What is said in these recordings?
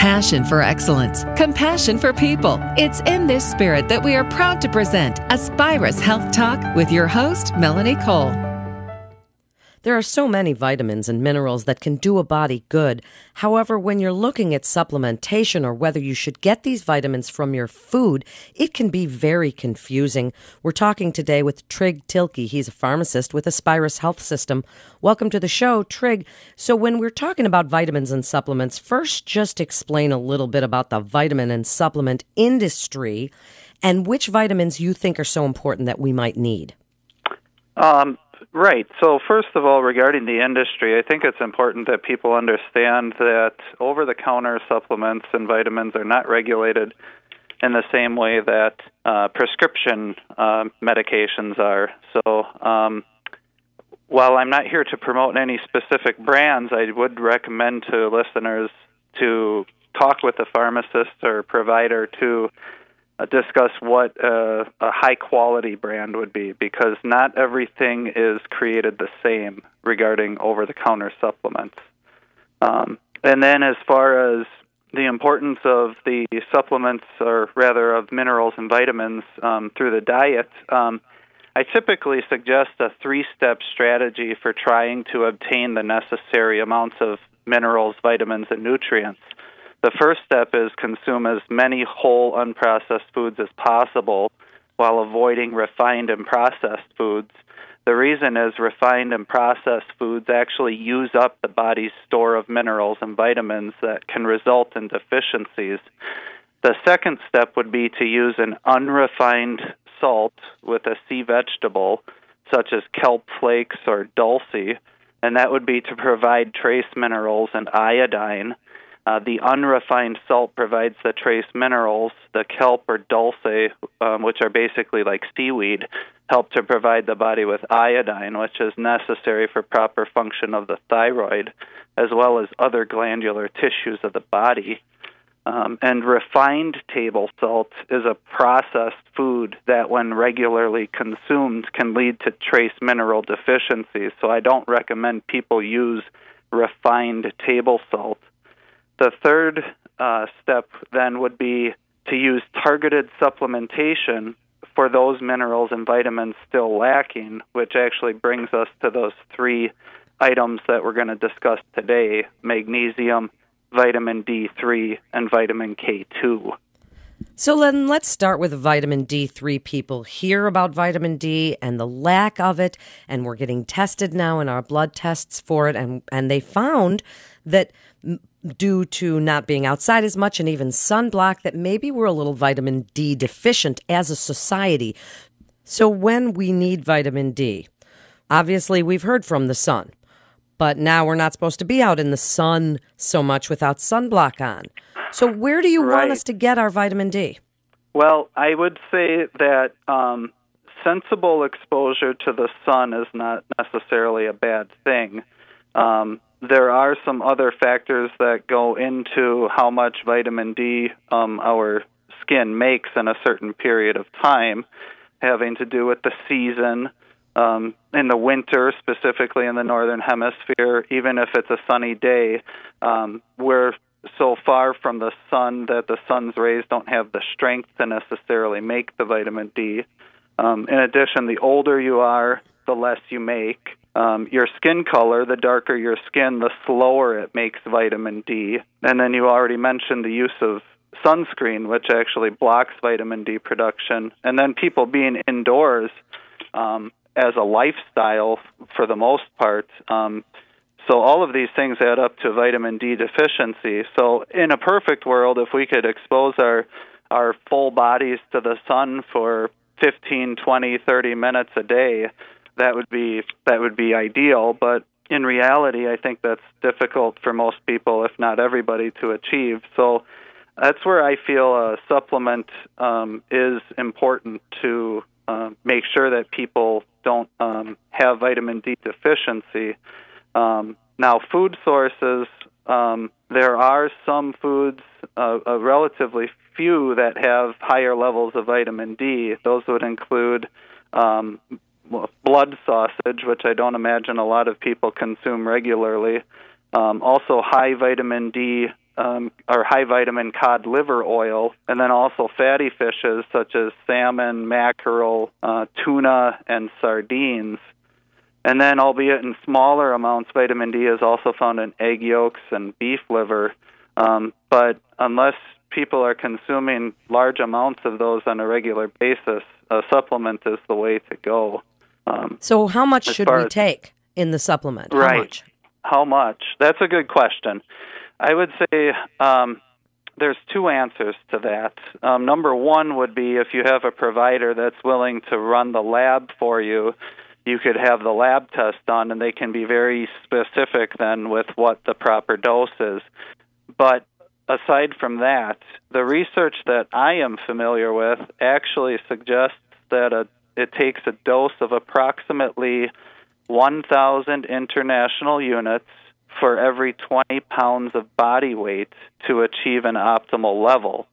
Passion for excellence, compassion for people. It's in this spirit that we are proud to present Aspirus Health Talk with your host, Melanie Cole. There are so many vitamins and minerals that can do a body good. However, when you're looking at supplementation or whether you should get these vitamins from your food, it can be very confusing. We're talking today with Trig Tilke. He's a pharmacist with Aspirus Health System. Welcome to the show, Trig. So, when we're talking about vitamins and supplements, first just explain a little bit about the vitamin and supplement industry and which vitamins you think are so important that we might need. Um, Right. So, first of all, regarding the industry, I think it's important that people understand that over the counter supplements and vitamins are not regulated in the same way that uh, prescription uh, medications are. So, um, while I'm not here to promote any specific brands, I would recommend to listeners to talk with a pharmacist or provider to discuss what uh, a high quality brand would be because not everything is created the same regarding over the counter supplements. Um, and then, as far as the importance of the supplements, or rather of minerals and vitamins um, through the diet, um, I typically suggest a three step strategy for trying to obtain the necessary amounts of minerals, vitamins, and nutrients. The first step is consume as many whole unprocessed foods as possible while avoiding refined and processed foods. The reason is refined and processed foods actually use up the body's store of minerals and vitamins that can result in deficiencies. The second step would be to use an unrefined salt with a sea vegetable, such as kelp flakes or dulse, and that would be to provide trace minerals and iodine. Uh, the unrefined salt provides the trace minerals. The kelp or dulse, um, which are basically like seaweed, help to provide the body with iodine, which is necessary for proper function of the thyroid, as well as other glandular tissues of the body. Um, and refined table salt is a processed food that, when regularly consumed, can lead to trace mineral deficiencies. So I don't recommend people use refined table salt. The third uh, step then would be to use targeted supplementation for those minerals and vitamins still lacking, which actually brings us to those three items that we're going to discuss today magnesium, vitamin D3, and vitamin K2. So then let's start with vitamin D3. People hear about vitamin D and the lack of it, and we're getting tested now in our blood tests for it, and, and they found that due to not being outside as much and even sunblock that maybe we're a little vitamin D deficient as a society. So when we need vitamin D, obviously we've heard from the sun, but now we're not supposed to be out in the sun so much without sunblock on. So where do you right. want us to get our vitamin D? Well, I would say that um, sensible exposure to the sun is not necessarily a bad thing. Um, there are some other factors that go into how much vitamin D um, our skin makes in a certain period of time, having to do with the season. Um, in the winter, specifically in the northern hemisphere, even if it's a sunny day, um, we're so far from the sun that the sun's rays don't have the strength to necessarily make the vitamin D. Um, in addition, the older you are, the less you make um, your skin color, the darker your skin, the slower it makes vitamin D. And then you already mentioned the use of sunscreen, which actually blocks vitamin D production. And then people being indoors um, as a lifestyle for the most part. Um, so all of these things add up to vitamin D deficiency. So in a perfect world, if we could expose our our full bodies to the sun for 15, 20, 30 minutes a day, that would be that would be ideal. But in reality, I think that's difficult for most people, if not everybody, to achieve. So that's where I feel a supplement um, is important to uh, make sure that people don't um, have vitamin D deficiency. Um, now, food sources, um, there are some foods, uh, uh, relatively few, that have higher levels of vitamin D. Those would include um, blood sausage, which I don't imagine a lot of people consume regularly. Um, also, high vitamin D um, or high vitamin cod liver oil, and then also fatty fishes such as salmon, mackerel, uh, tuna, and sardines. And then, albeit in smaller amounts, vitamin D is also found in egg yolks and beef liver. Um, but unless people are consuming large amounts of those on a regular basis, a supplement is the way to go. Um, so, how much should we take in the supplement? Right. How much? How much? That's a good question. I would say um, there's two answers to that. Um, number one would be if you have a provider that's willing to run the lab for you, you could have the lab test done, and they can be very specific then with what the proper dose is. But aside from that, the research that I am familiar with actually suggests that a, it takes a dose of approximately 1,000 international units for every 20 pounds of body weight to achieve an optimal level.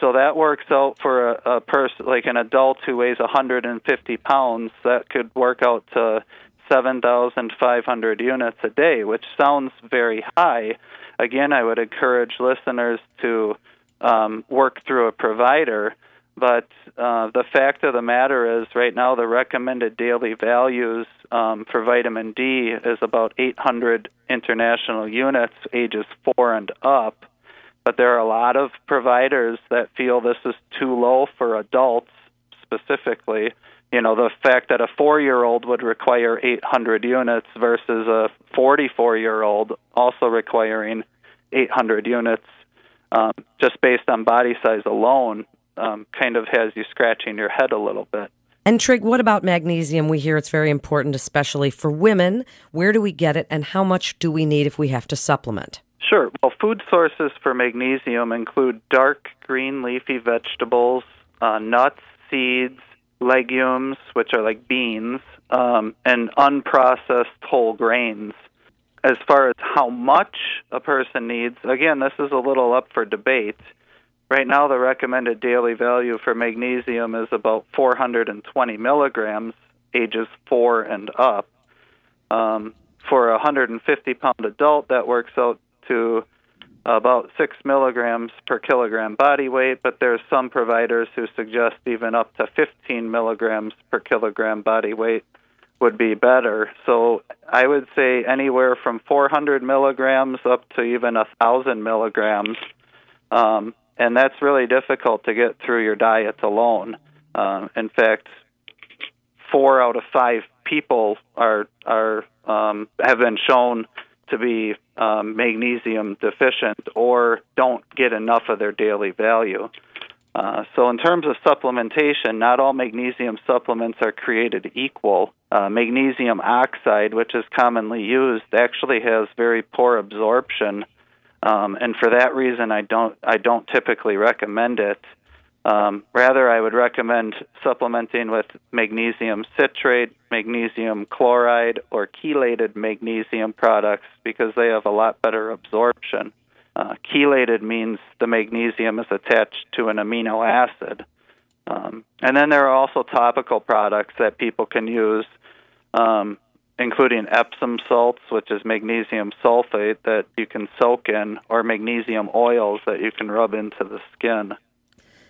So that works out for a, a person, like an adult who weighs 150 pounds, that could work out to 7,500 units a day, which sounds very high. Again, I would encourage listeners to um, work through a provider but uh, the fact of the matter is, right now, the recommended daily values um, for vitamin D is about 800 international units, ages four and up. But there are a lot of providers that feel this is too low for adults specifically. You know, the fact that a four year old would require 800 units versus a 44 year old also requiring 800 units um, just based on body size alone um, kind of has you scratching your head a little bit. And Trig, what about magnesium? We hear it's very important, especially for women. Where do we get it, and how much do we need if we have to supplement? Sure. Well, food sources for magnesium include dark green leafy vegetables, uh, nuts, seeds, legumes, which are like beans, um, and unprocessed whole grains. As far as how much a person needs, again, this is a little up for debate. Right now, the recommended daily value for magnesium is about 420 milligrams, ages four and up. Um, for a 150 pound adult, that works out to about six milligrams per kilogram body weight, but there's some providers who suggest even up to 15 milligrams per kilogram body weight would be better. So I would say anywhere from 400 milligrams up to even a thousand milligrams um, and that's really difficult to get through your diet alone. Uh, in fact, four out of five people are are um, have been shown to be um, magnesium deficient or don't get enough of their daily value. Uh, so, in terms of supplementation, not all magnesium supplements are created equal. Uh, magnesium oxide, which is commonly used, actually has very poor absorption um, and for that reason, I don't I don't typically recommend it. Um, rather, I would recommend supplementing with magnesium citrate, magnesium chloride, or chelated magnesium products because they have a lot better absorption. Uh, chelated means the magnesium is attached to an amino acid. Um, and then there are also topical products that people can use. Um, including Epsom salts, which is magnesium sulfate that you can soak in, or magnesium oils that you can rub into the skin.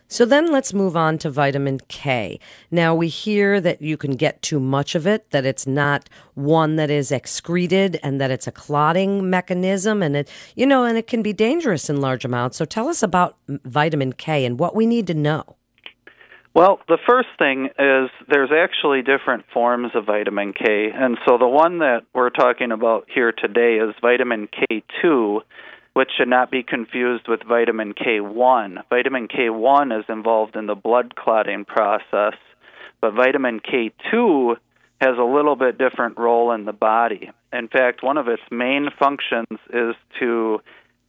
So then let's move on to vitamin K. Now we hear that you can get too much of it, that it's not one that is excreted and that it's a clotting mechanism and it you know and it can be dangerous in large amounts. So tell us about vitamin K and what we need to know. Well, the first thing is there's actually different forms of vitamin K. And so the one that we're talking about here today is vitamin K2, which should not be confused with vitamin K1. Vitamin K1 is involved in the blood clotting process, but vitamin K2 has a little bit different role in the body. In fact, one of its main functions is to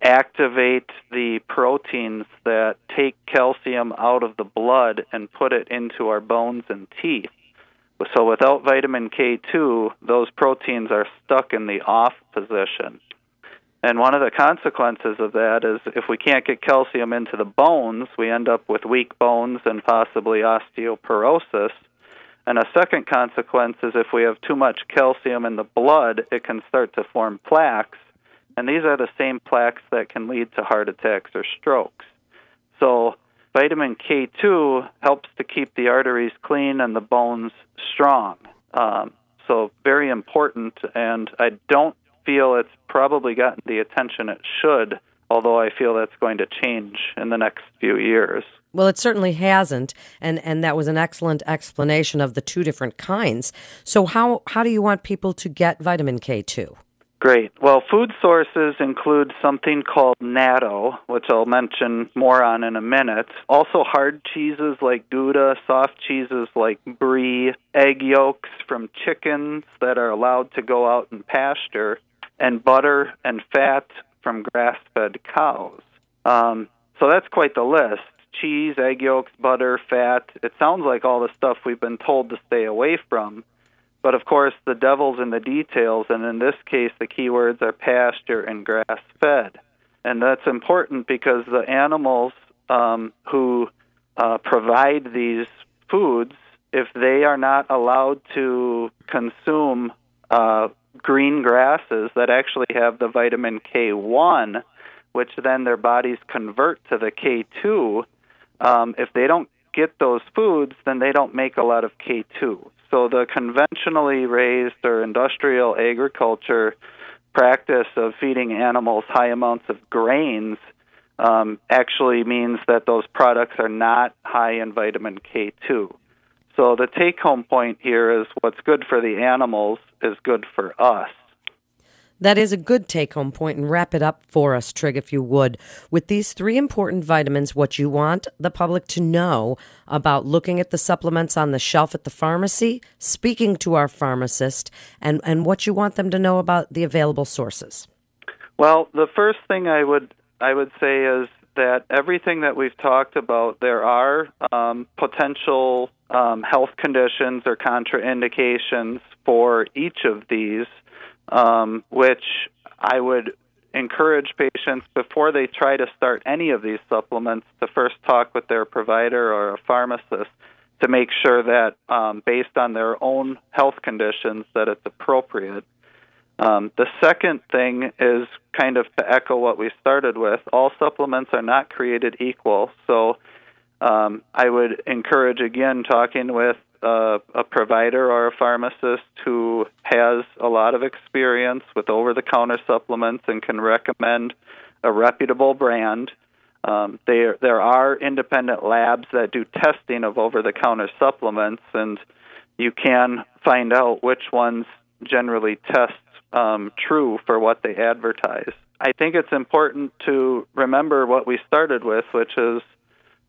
activate the proteins that take calcium out of the blood and put it into our bones and teeth. So without vitamin K2, those proteins are stuck in the off position. And one of the consequences of that is if we can't get calcium into the bones, we end up with weak bones and possibly osteoporosis. And a second consequence is if we have too much calcium in the blood, it can start to form plaques and these are the same plaques that can lead to heart attacks or strokes. So, vitamin K2 helps to keep the arteries clean and the bones strong. Um, so, very important, and I don't feel it's probably gotten the attention it should, although I feel that's going to change in the next few years. Well, it certainly hasn't, and and that was an excellent explanation of the two different kinds. So how how do you want people to get vitamin K2? Great. Well, food sources include something called natto, which I'll mention more on in a minute. Also, hard cheeses like Gouda, soft cheeses like Brie, egg yolks from chickens that are allowed to go out and pasture, and butter and fat from grass fed cows. Um, so that's quite the list cheese, egg yolks, butter, fat. It sounds like all the stuff we've been told to stay away from. But of course, the devil's in the details, and in this case, the keywords are pasture and grass fed. And that's important because the animals um, who uh, provide these foods, if they are not allowed to consume uh, green grasses that actually have the vitamin K1, which then their bodies convert to the K2, um, if they don't get those foods, then they don't make a lot of K2. So the conventionally raised or industrial agriculture practice of feeding animals high amounts of grains um, actually means that those products are not high in vitamin K2. So the take home point here is what's good for the animals is good for us. That is a good take home point and wrap it up for us, Trig, if you would. With these three important vitamins, what you want the public to know about looking at the supplements on the shelf at the pharmacy, speaking to our pharmacist, and, and what you want them to know about the available sources. Well, the first thing I would I would say is that everything that we've talked about, there are um, potential um, health conditions or contraindications for each of these um, which I would encourage patients before they try to start any of these supplements to first talk with their provider or a pharmacist to make sure that um, based on their own health conditions that it's appropriate. Um, the second thing is kind of to echo what we started with. All supplements are not created equal, so um, I would encourage again talking with a, a provider or a pharmacist who has a lot of experience with over the counter supplements and can recommend a reputable brand. Um, there, there are independent labs that do testing of over the counter supplements, and you can find out which ones generally test um, true for what they advertise. I think it's important to remember what we started with, which is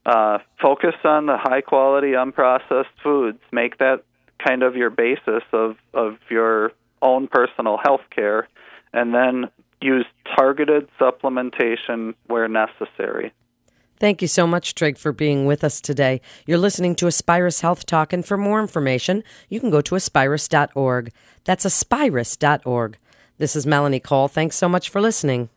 uh, focus on the high quality unprocessed foods. Make that kind of your basis of, of your own personal health care, and then use targeted supplementation where necessary. Thank you so much, Trig, for being with us today. You're listening to Aspirus Health Talk, and for more information, you can go to aspirus.org. That's aspirus.org. This is Melanie Cole. Thanks so much for listening.